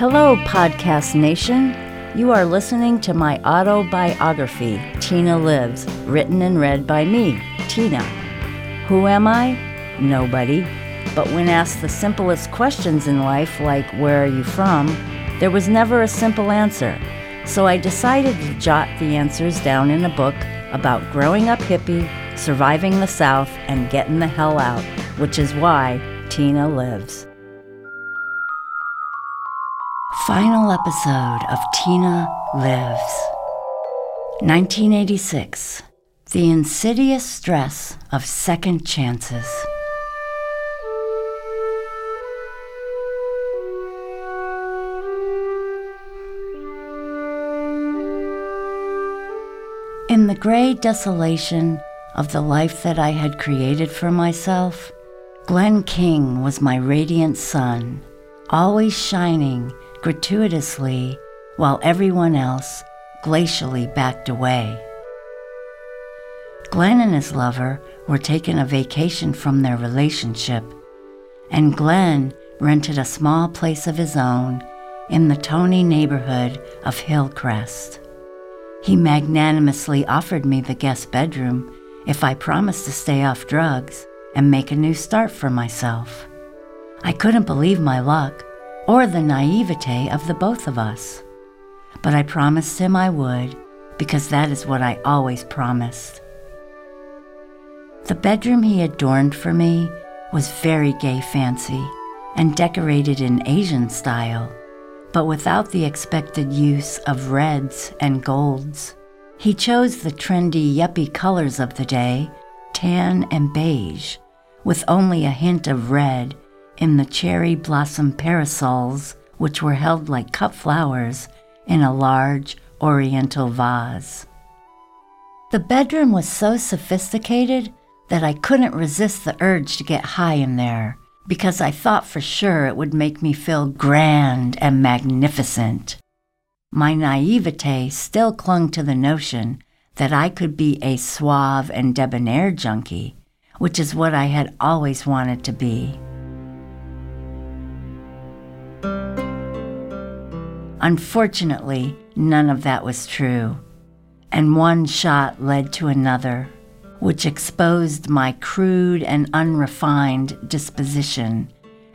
Hello, Podcast Nation. You are listening to my autobiography, Tina Lives, written and read by me, Tina. Who am I? Nobody. But when asked the simplest questions in life, like where are you from, there was never a simple answer. So I decided to jot the answers down in a book about growing up hippie, surviving the South, and getting the hell out, which is why Tina lives. Final episode of Tina Lives. 1986. The insidious stress of second chances. In the gray desolation of the life that I had created for myself, Glenn King was my radiant sun, always shining gratuitously while everyone else glacially backed away. Glenn and his lover were taking a vacation from their relationship, and Glenn rented a small place of his own in the Tony neighborhood of Hillcrest. He magnanimously offered me the guest bedroom if I promised to stay off drugs and make a new start for myself. I couldn't believe my luck or the naivete of the both of us. But I promised him I would because that is what I always promised. The bedroom he adorned for me was very gay fancy and decorated in Asian style, but without the expected use of reds and golds. He chose the trendy yuppie colors of the day, tan and beige, with only a hint of red in the cherry blossom parasols, which were held like cut flowers in a large oriental vase. The bedroom was so sophisticated that I couldn't resist the urge to get high in there because I thought for sure it would make me feel grand and magnificent. My naivete still clung to the notion that I could be a suave and debonair junkie, which is what I had always wanted to be. Unfortunately, none of that was true, and one shot led to another, which exposed my crude and unrefined disposition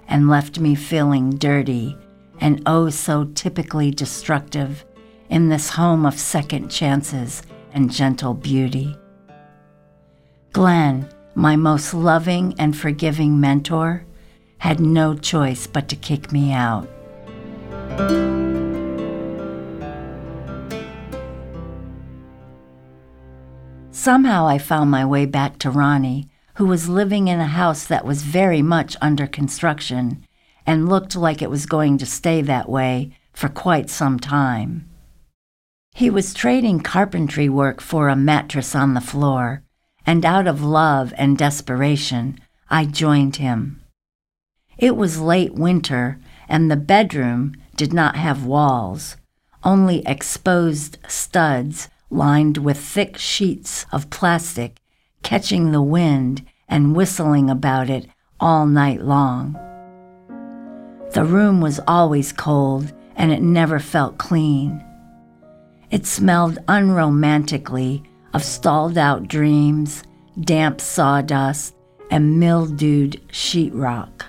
and left me feeling dirty and oh so typically destructive in this home of second chances and gentle beauty. Glenn, my most loving and forgiving mentor, had no choice but to kick me out. Somehow I found my way back to Ronnie, who was living in a house that was very much under construction and looked like it was going to stay that way for quite some time. He was trading carpentry work for a mattress on the floor, and out of love and desperation, I joined him. It was late winter, and the bedroom did not have walls, only exposed studs lined with thick sheets of plastic, catching the wind and whistling about it all night long. The room was always cold and it never felt clean. It smelled unromantically of stalled out dreams, damp sawdust, and mildewed sheetrock.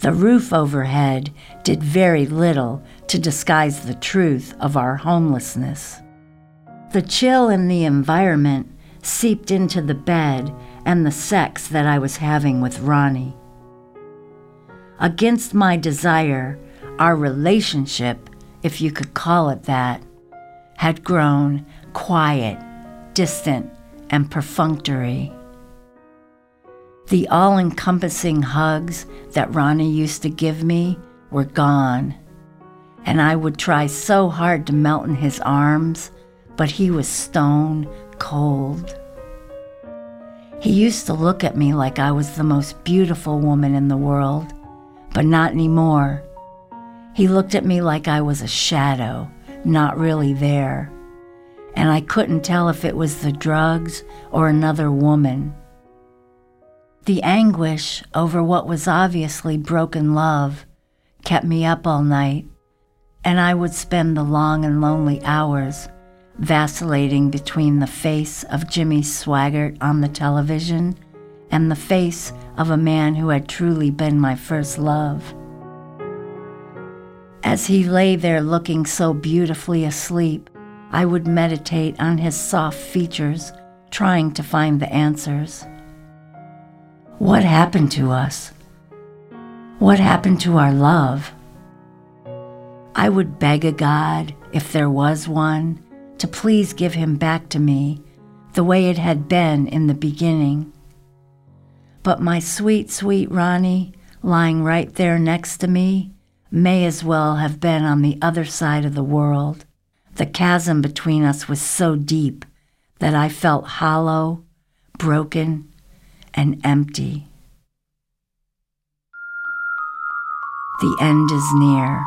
The roof overhead did very little to disguise the truth of our homelessness. The chill in the environment seeped into the bed and the sex that I was having with Ronnie. Against my desire, our relationship, if you could call it that, had grown quiet, distant, and perfunctory. The all encompassing hugs that Ronnie used to give me were gone, and I would try so hard to melt in his arms but he was stone cold. He used to look at me like I was the most beautiful woman in the world, but not anymore. He looked at me like I was a shadow, not really there. And I couldn't tell if it was the drugs or another woman. The anguish over what was obviously broken love kept me up all night, and I would spend the long and lonely hours vacillating between the face of Jimmy Swaggart on the television and the face of a man who had truly been my first love. As he lay there looking so beautifully asleep, I would meditate on his soft features, trying to find the answers. What happened to us? What happened to our love? I would beg a God, if there was one, to please give him back to me the way it had been in the beginning. But my sweet, sweet Ronnie, lying right there next to me, may as well have been on the other side of the world. The chasm between us was so deep that I felt hollow, broken, and empty. The end is near.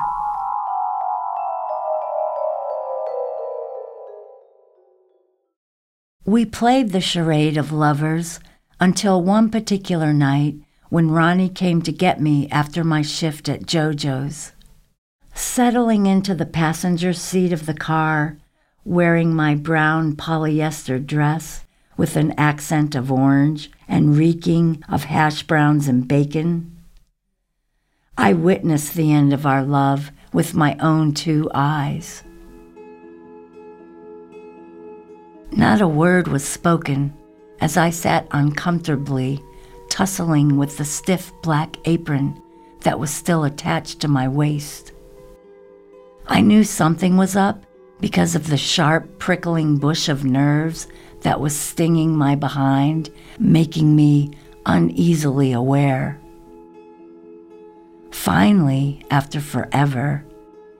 We played the charade of lovers until one particular night when Ronnie came to get me after my shift at JoJo's. Settling into the passenger seat of the car, wearing my brown polyester dress with an accent of orange and reeking of hash browns and bacon, I witnessed the end of our love with my own two eyes. Not a word was spoken as I sat uncomfortably, tussling with the stiff black apron that was still attached to my waist. I knew something was up because of the sharp, prickling bush of nerves that was stinging my behind, making me uneasily aware. Finally, after forever,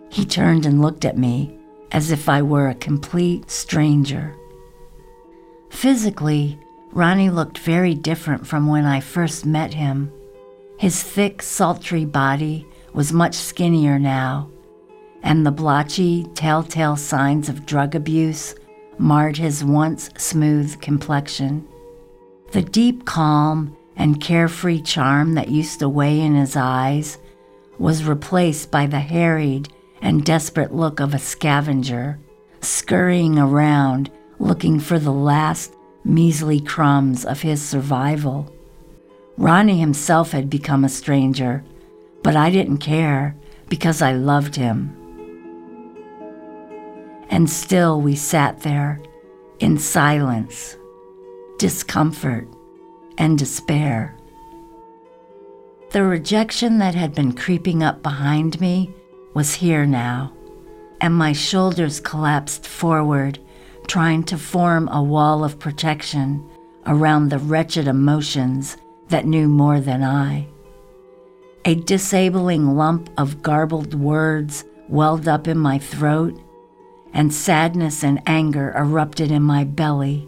he turned and looked at me as if I were a complete stranger. Physically, Ronnie looked very different from when I first met him. His thick, sultry body was much skinnier now, and the blotchy, telltale signs of drug abuse marred his once smooth complexion. The deep calm and carefree charm that used to weigh in his eyes was replaced by the harried and desperate look of a scavenger, scurrying around looking for the last measly crumbs of his survival. Ronnie himself had become a stranger, but I didn't care because I loved him. And still we sat there in silence, discomfort, and despair. The rejection that had been creeping up behind me was here now, and my shoulders collapsed forward, trying to form a wall of protection around the wretched emotions that knew more than I. A disabling lump of garbled words welled up in my throat, and sadness and anger erupted in my belly,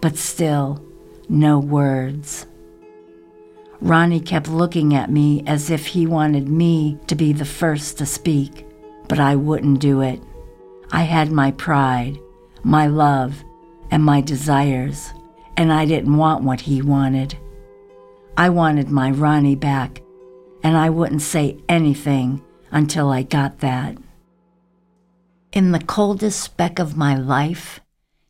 but still, no words. Ronnie kept looking at me as if he wanted me to be the first to speak, but I wouldn't do it. I had my pride, my love, and my desires, and I didn't want what he wanted. I wanted my Ronnie back, and I wouldn't say anything until I got that. In the coldest speck of my life,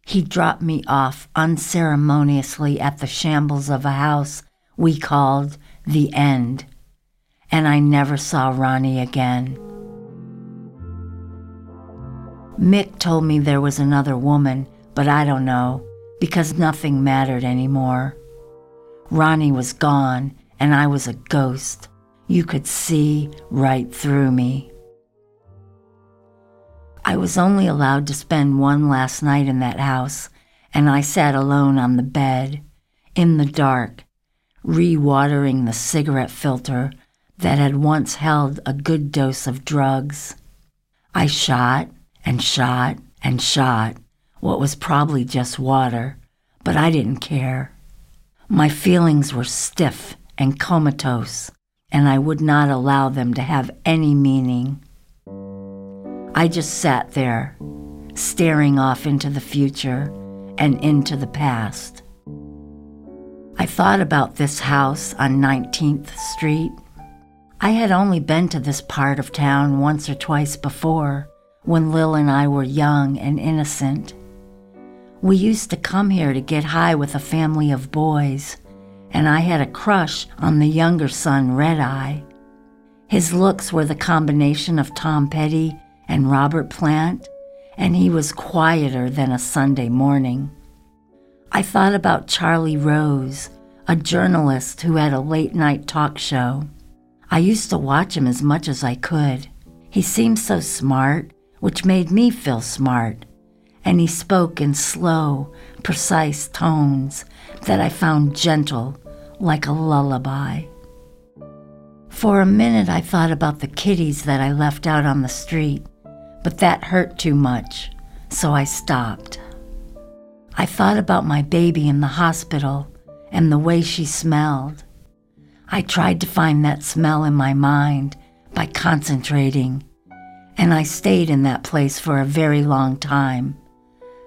he dropped me off unceremoniously at the shambles of a house we called the end, and I never saw Ronnie again. Mick told me there was another woman, but I don't know because nothing mattered anymore. Ronnie was gone, and I was a ghost. You could see right through me. I was only allowed to spend one last night in that house, and I sat alone on the bed, in the dark, re-watering the cigarette filter that had once held a good dose of drugs. I shot and shot and shot what was probably just water, but I didn't care. My feelings were stiff and comatose, and I would not allow them to have any meaning. I just sat there, staring off into the future and into the past. I thought about this house on 19th Street, I had only been to this part of town once or twice before, when Lil and I were young and innocent. We used to come here to get high with a family of boys, and I had a crush on the younger son, Red Eye. His looks were the combination of Tom Petty and Robert Plant, and he was quieter than a Sunday morning. I thought about Charlie Rose, a journalist who had a late night talk show. I used to watch him as much as I could. He seemed so smart, which made me feel smart and he spoke in slow, precise tones that I found gentle, like a lullaby. For a minute, I thought about the kitties that I left out on the street, but that hurt too much, so I stopped. I thought about my baby in the hospital and the way she smelled. I tried to find that smell in my mind by concentrating, and I stayed in that place for a very long time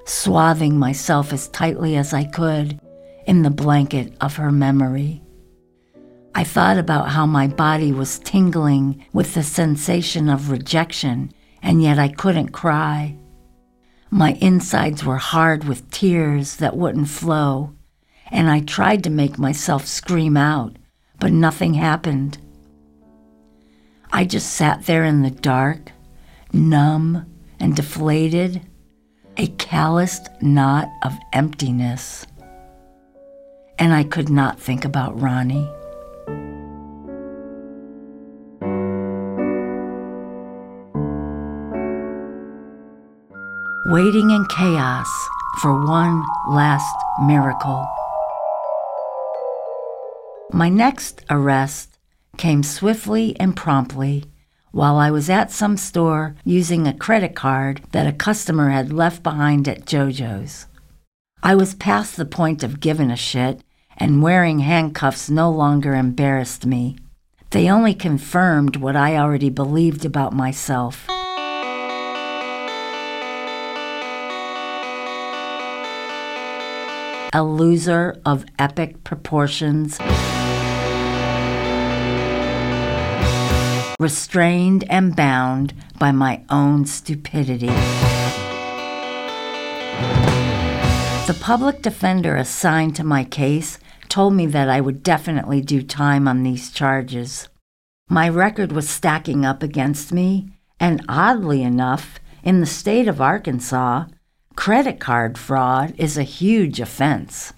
swathing myself as tightly as I could in the blanket of her memory. I thought about how my body was tingling with the sensation of rejection, and yet I couldn't cry. My insides were hard with tears that wouldn't flow, and I tried to make myself scream out, but nothing happened. I just sat there in the dark, numb and deflated a calloused knot of emptiness. And I could not think about Ronnie. Waiting in chaos for one last miracle. My next arrest came swiftly and promptly while I was at some store using a credit card that a customer had left behind at JoJo's. I was past the point of giving a shit, and wearing handcuffs no longer embarrassed me. They only confirmed what I already believed about myself. A loser of epic proportions. Restrained and bound by my own stupidity. The public defender assigned to my case told me that I would definitely do time on these charges. My record was stacking up against me, and oddly enough, in the state of Arkansas, credit card fraud is a huge offense.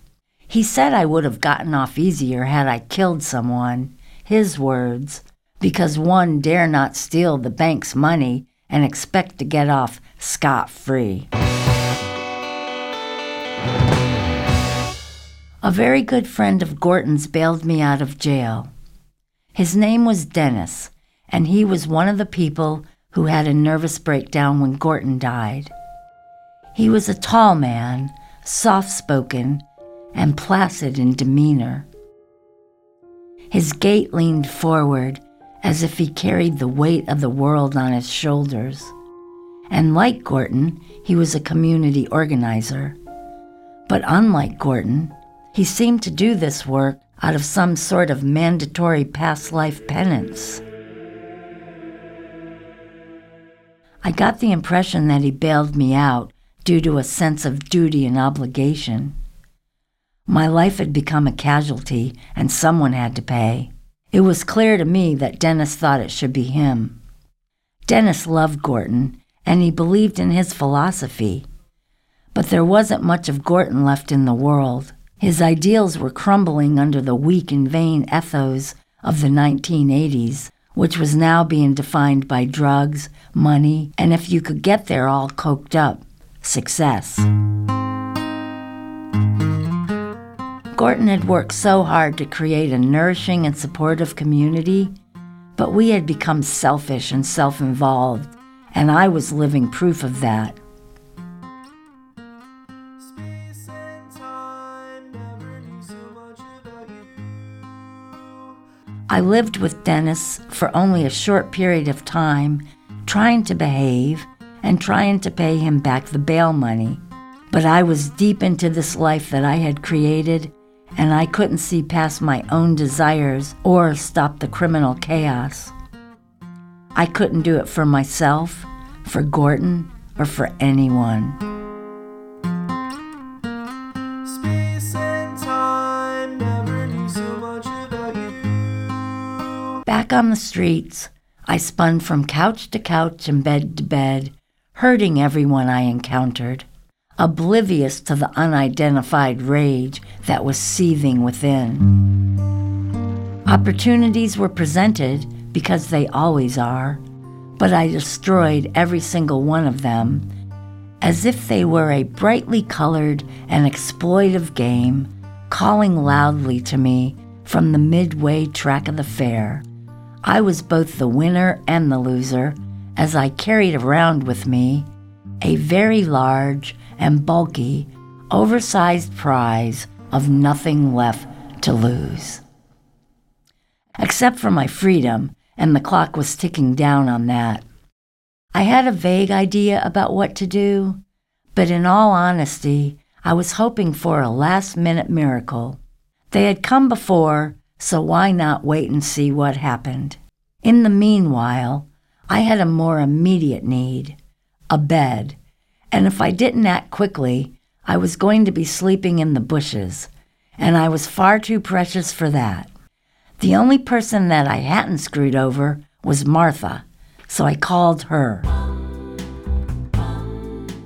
He said I would have gotten off easier had I killed someone, his words, because one dare not steal the bank's money and expect to get off scot free. A very good friend of Gorton's bailed me out of jail. His name was Dennis, and he was one of the people who had a nervous breakdown when Gorton died. He was a tall man, soft spoken, and placid in demeanor. His gait leaned forward as if he carried the weight of the world on his shoulders. And like Gorton, he was a community organizer. But unlike Gorton, he seemed to do this work out of some sort of mandatory past life penance. I got the impression that he bailed me out due to a sense of duty and obligation. My life had become a casualty, and someone had to pay. It was clear to me that Dennis thought it should be him. Dennis loved Gorton, and he believed in his philosophy. But there wasn't much of Gorton left in the world. His ideals were crumbling under the weak and vain ethos of the 1980s, which was now being defined by drugs, money, and if you could get there all coked up, success. Gorton had worked so hard to create a nourishing and supportive community, but we had become selfish and self involved, and I was living proof of that. I lived with Dennis for only a short period of time, trying to behave and trying to pay him back the bail money. But I was deep into this life that I had created and I couldn't see past my own desires or stop the criminal chaos. I couldn't do it for myself, for Gorton, or for anyone. Back on the streets, I spun from couch to couch and bed to bed, hurting everyone I encountered, oblivious to the unidentified rage that was seething within. Opportunities were presented because they always are, but I destroyed every single one of them as if they were a brightly colored and exploitive game calling loudly to me from the midway track of the fair. I was both the winner and the loser as I carried around with me a very large and bulky, oversized prize of nothing left to lose. Except for my freedom, and the clock was ticking down on that. I had a vague idea about what to do, but in all honesty, I was hoping for a last minute miracle. They had come before, so why not wait and see what happened? In the meanwhile, I had a more immediate need a bed, and if I didn't act quickly, I was going to be sleeping in the bushes, and I was far too precious for that. The only person that I hadn't screwed over was Martha, so I called her.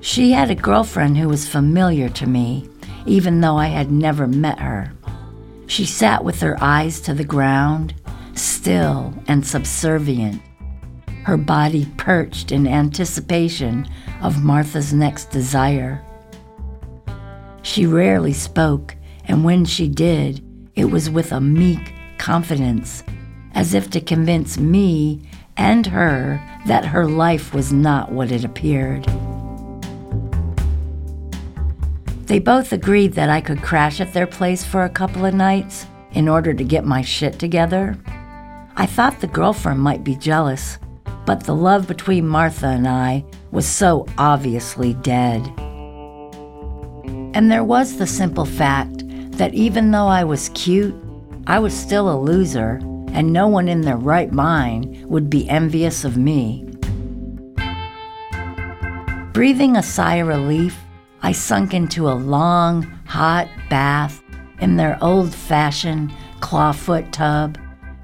She had a girlfriend who was familiar to me, even though I had never met her. She sat with her eyes to the ground, still and subservient, her body perched in anticipation of Martha's next desire. She rarely spoke, and when she did, it was with a meek confidence, as if to convince me and her that her life was not what it appeared. They both agreed that I could crash at their place for a couple of nights in order to get my shit together. I thought the girlfriend might be jealous, but the love between Martha and I was so obviously dead. And there was the simple fact that even though I was cute, I was still a loser, and no one in their right mind would be envious of me. Breathing a sigh of relief, I sunk into a long, hot bath in their old fashioned clawfoot tub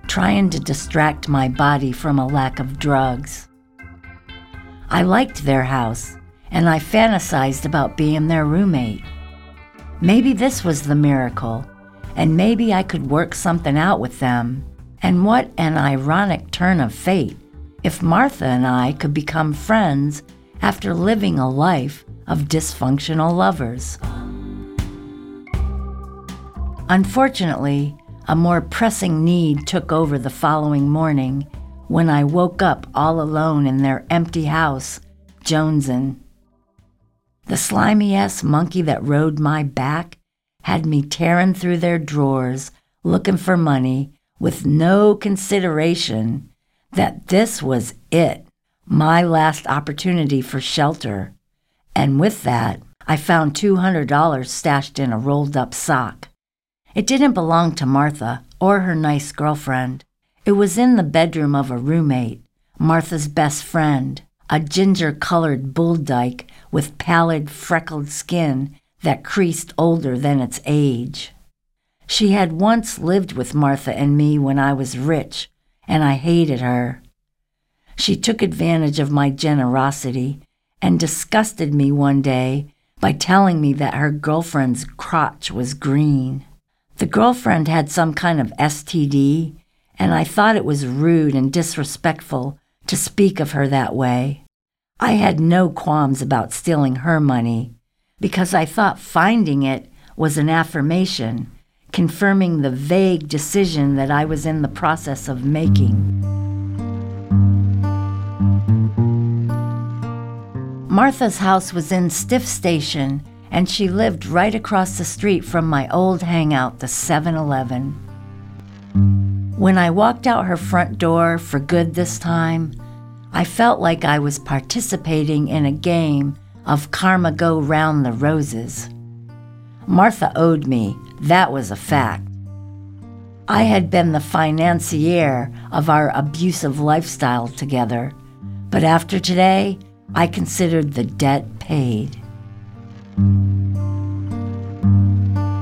trying to distract my body from a lack of drugs. I liked their house, and I fantasized about being their roommate. Maybe this was the miracle, and maybe I could work something out with them. And what an ironic turn of fate if Martha and I could become friends after living a life of dysfunctional lovers. Unfortunately, a more pressing need took over the following morning when I woke up all alone in their empty house, jonesing. The slimy ass monkey that rode my back had me tearing through their drawers looking for money with no consideration that this was it, my last opportunity for shelter. And with that, I found $200 stashed in a rolled up sock. It didn't belong to Martha or her nice girlfriend. It was in the bedroom of a roommate, Martha's best friend, a ginger colored bull dyke with pallid, freckled skin that creased older than its age. She had once lived with Martha and me when I was rich, and I hated her. She took advantage of my generosity and disgusted me one day by telling me that her girlfriend's crotch was green. The girlfriend had some kind of STD, and I thought it was rude and disrespectful to speak of her that way. I had no qualms about stealing her money because I thought finding it was an affirmation, confirming the vague decision that I was in the process of making. Martha's house was in Stifft Station and she lived right across the street from my old hangout, the 7 Eleven. When I walked out her front door for good this time, I felt like I was participating in a game of Karma Go Round the Roses. Martha owed me, that was a fact. I had been the financier of our abusive lifestyle together, but after today, I considered the debt paid.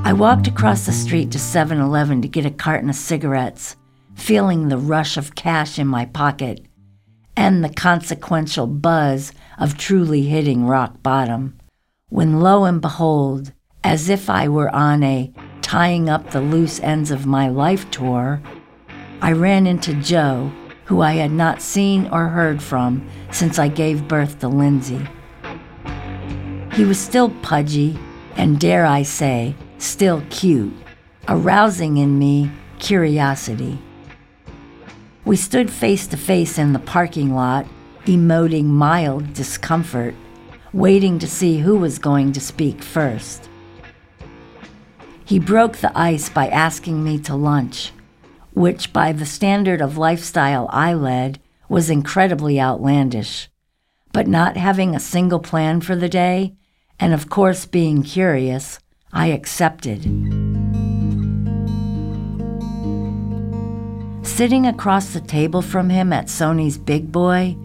I walked across the street to 7 Eleven to get a carton of cigarettes, feeling the rush of cash in my pocket and the consequential buzz of truly hitting rock bottom, when lo and behold, as if I were on a tying up the loose ends of my life tour, I ran into Joe, who I had not seen or heard from since I gave birth to Lindsay. He was still pudgy and, dare I say, still cute, arousing in me curiosity. We stood face to face in the parking lot, emoting mild discomfort, waiting to see who was going to speak first. He broke the ice by asking me to lunch, which, by the standard of lifestyle I led, was incredibly outlandish. But not having a single plan for the day, and of course being curious, I accepted. Sitting across the table from him at Shoney's Big Boy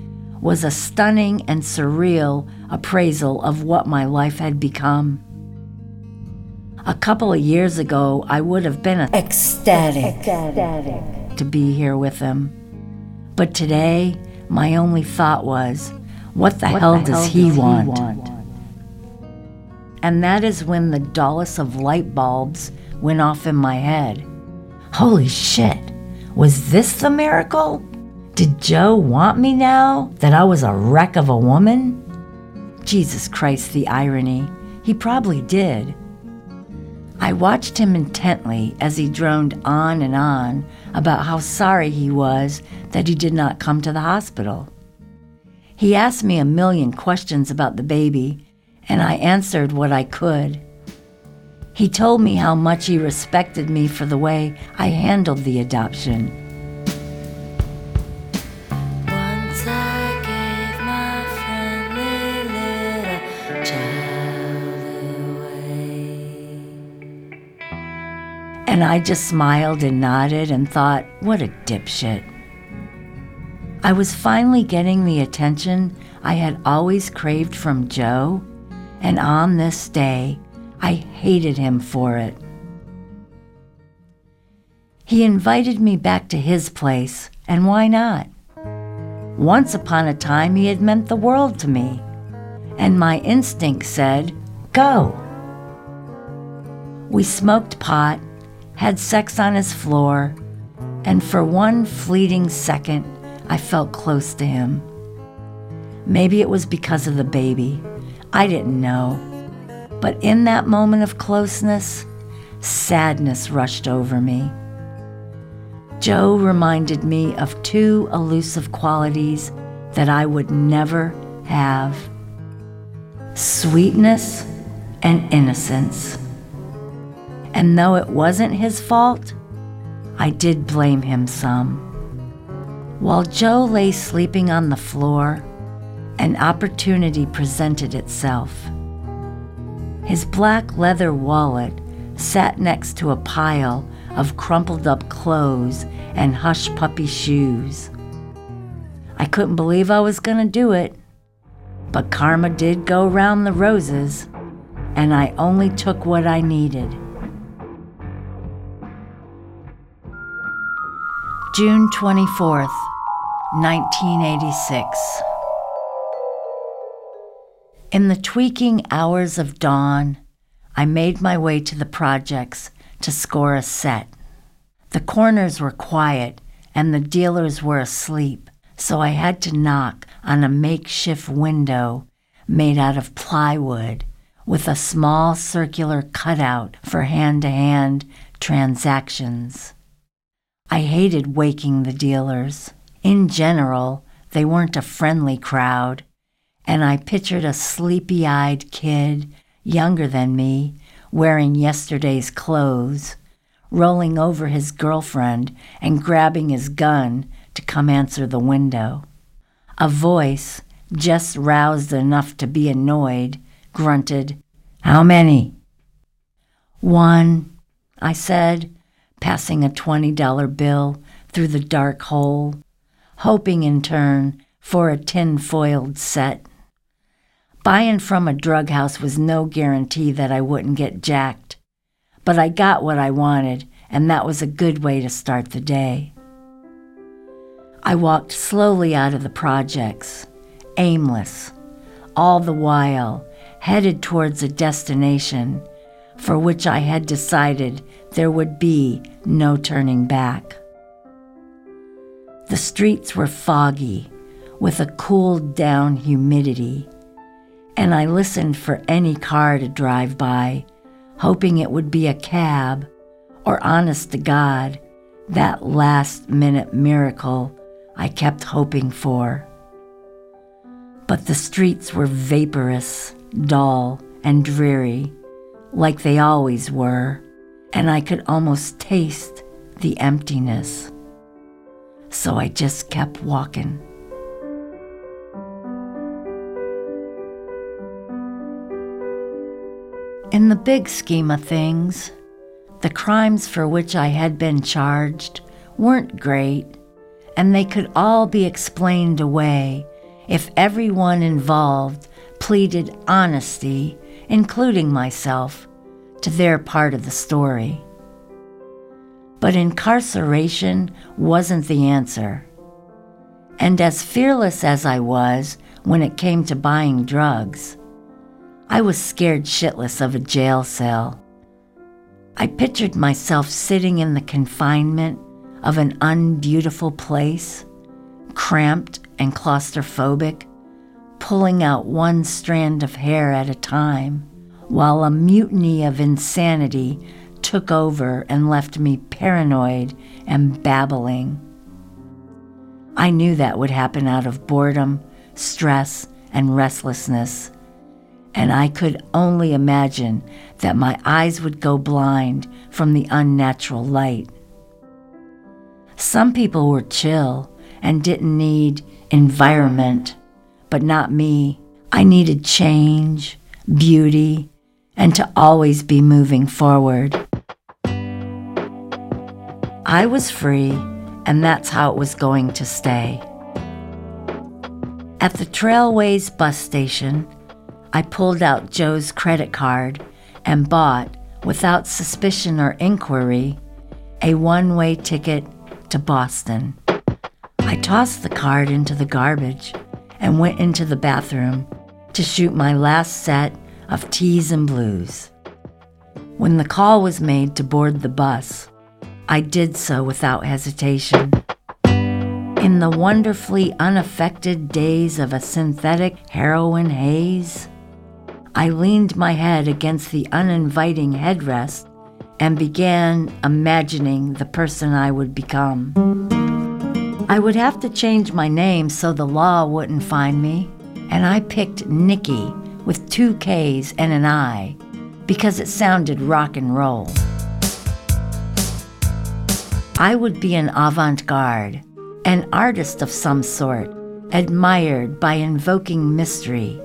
was a stunning and surreal appraisal of what my life had become. A couple of years ago, I would have been ecstatic, ecstatic to be here with him. But today, my only thought was, what the, what hell, the does hell, he, does want? he want? And that is when the dullest of light bulbs went off in my head. Holy shit! Was this the miracle? Did Joe want me now that I was a wreck of a woman? Jesus Christ, the irony. He probably did. I watched him intently as he droned on and on about how sorry he was that he did not come to the hospital. He asked me a million questions about the baby, and I answered what I could. He told me how much he respected me for the way I handled the adoption. And I just smiled and nodded and thought, what a dipshit. I was finally getting the attention I had always craved from Joe, and on this day, I hated him for it. He invited me back to his place, and why not? Once upon a time, he had meant the world to me, and my instinct said, Go. We smoked pot, had sex on his floor, and for one fleeting second, I felt close to him. Maybe it was because of the baby. I didn't know. But in that moment of closeness, sadness rushed over me. Joe reminded me of two elusive qualities that I would never have sweetness and innocence. And though it wasn't his fault, I did blame him some. While Joe lay sleeping on the floor, an opportunity presented itself. His black leather wallet sat next to a pile of crumpled up clothes and hush puppy shoes. I couldn't believe I was going to do it, but karma did go round the roses, and I only took what I needed. June 24th, 1986. In the tweaking hours of dawn, I made my way to the projects to score a set. The corners were quiet and the dealers were asleep, so I had to knock on a makeshift window made out of plywood with a small circular cutout for hand to hand transactions. I hated waking the dealers. In general, they weren't a friendly crowd, and I pictured a sleepy eyed kid, younger than me, wearing yesterday's clothes, rolling over his girlfriend and grabbing his gun to come answer the window. A voice, just roused enough to be annoyed, grunted, How many? One, I said, passing a $20 bill through the dark hole, hoping in turn for a tin foiled set. Buying from a drug house was no guarantee that I wouldn't get jacked, but I got what I wanted, and that was a good way to start the day. I walked slowly out of the projects, aimless, all the while headed towards a destination for which I had decided there would be no turning back. The streets were foggy with a cooled down humidity, and I listened for any car to drive by, hoping it would be a cab or, honest to God, that last minute miracle I kept hoping for. But the streets were vaporous, dull, and dreary, like they always were, and I could almost taste the emptiness. So I just kept walking. In the big scheme of things, the crimes for which I had been charged weren't great, and they could all be explained away if everyone involved pleaded honesty, including myself, to their part of the story. But incarceration wasn't the answer. And as fearless as I was when it came to buying drugs, I was scared shitless of a jail cell. I pictured myself sitting in the confinement of an unbeautiful place, cramped and claustrophobic, pulling out one strand of hair at a time, while a mutiny of insanity took over and left me paranoid and babbling. I knew that would happen out of boredom, stress, and restlessness, and I could only imagine that my eyes would go blind from the unnatural light. Some people were chill and didn't need environment, but not me. I needed change, beauty, and to always be moving forward. I was free, and that's how it was going to stay. At the Trailways bus station, I pulled out Joe's credit card and bought, without suspicion or inquiry, a one way ticket to Boston. I tossed the card into the garbage and went into the bathroom to shoot my last set of T's and blues. When the call was made to board the bus, I did so without hesitation. In the wonderfully unaffected days of a synthetic heroin haze, I leaned my head against the uninviting headrest and began imagining the person I would become. I would have to change my name so the law wouldn't find me, and I picked Nikki with two K's and an I because it sounded rock and roll. I would be an avant garde, an artist of some sort, admired by invoking mystery,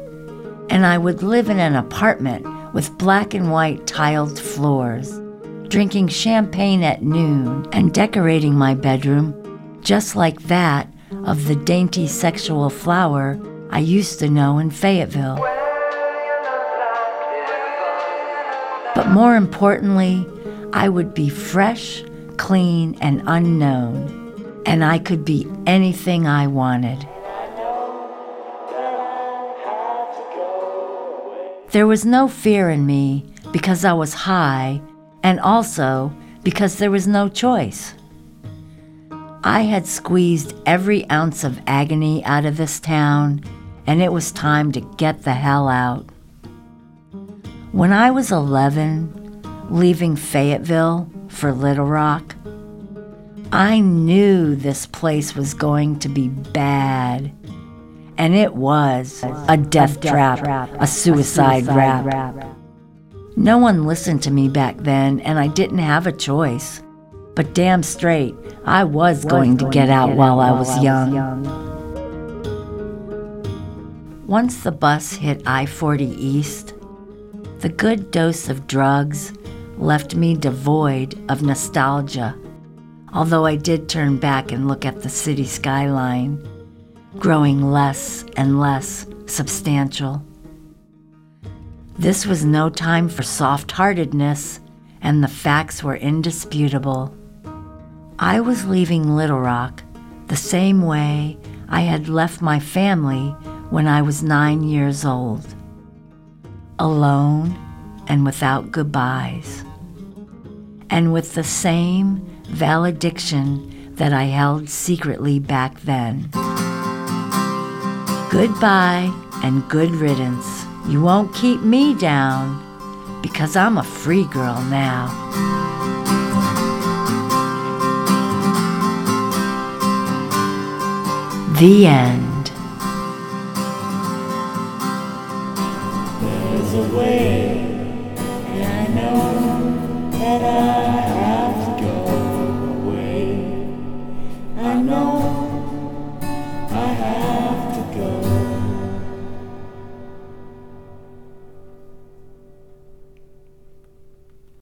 and I would live in an apartment with black and white tiled floors, drinking champagne at noon and decorating my bedroom just like that of the dainty sexual flower I used to know in Fayetteville. But more importantly, I would be fresh clean, and unknown, and I could be anything I wanted. There was no fear in me because I was high, and also because there was no choice. I had squeezed every ounce of agony out of this town, and it was time to get the hell out. When I was 11, leaving Fayetteville, for Little Rock. I knew this place was going to be bad. And it was a death, trap, a suicide, rap. No one listened to me back then, and I didn't have a choice. But damn straight, I was, going, to get out while I was young. Once the bus hit I 40 East, the good dose of drugs left me devoid of nostalgia, although I did turn back and look at the city skyline, growing less and less substantial. This was no time for soft heartedness, and the facts were indisputable. I was leaving Little Rock the same way I had left my family when I was nine years old alone and without goodbyes, and with the same valediction that I held secretly back then. Goodbye and good riddance. You won't keep me down because I'm a free girl now. The end. There's a way, I know that I.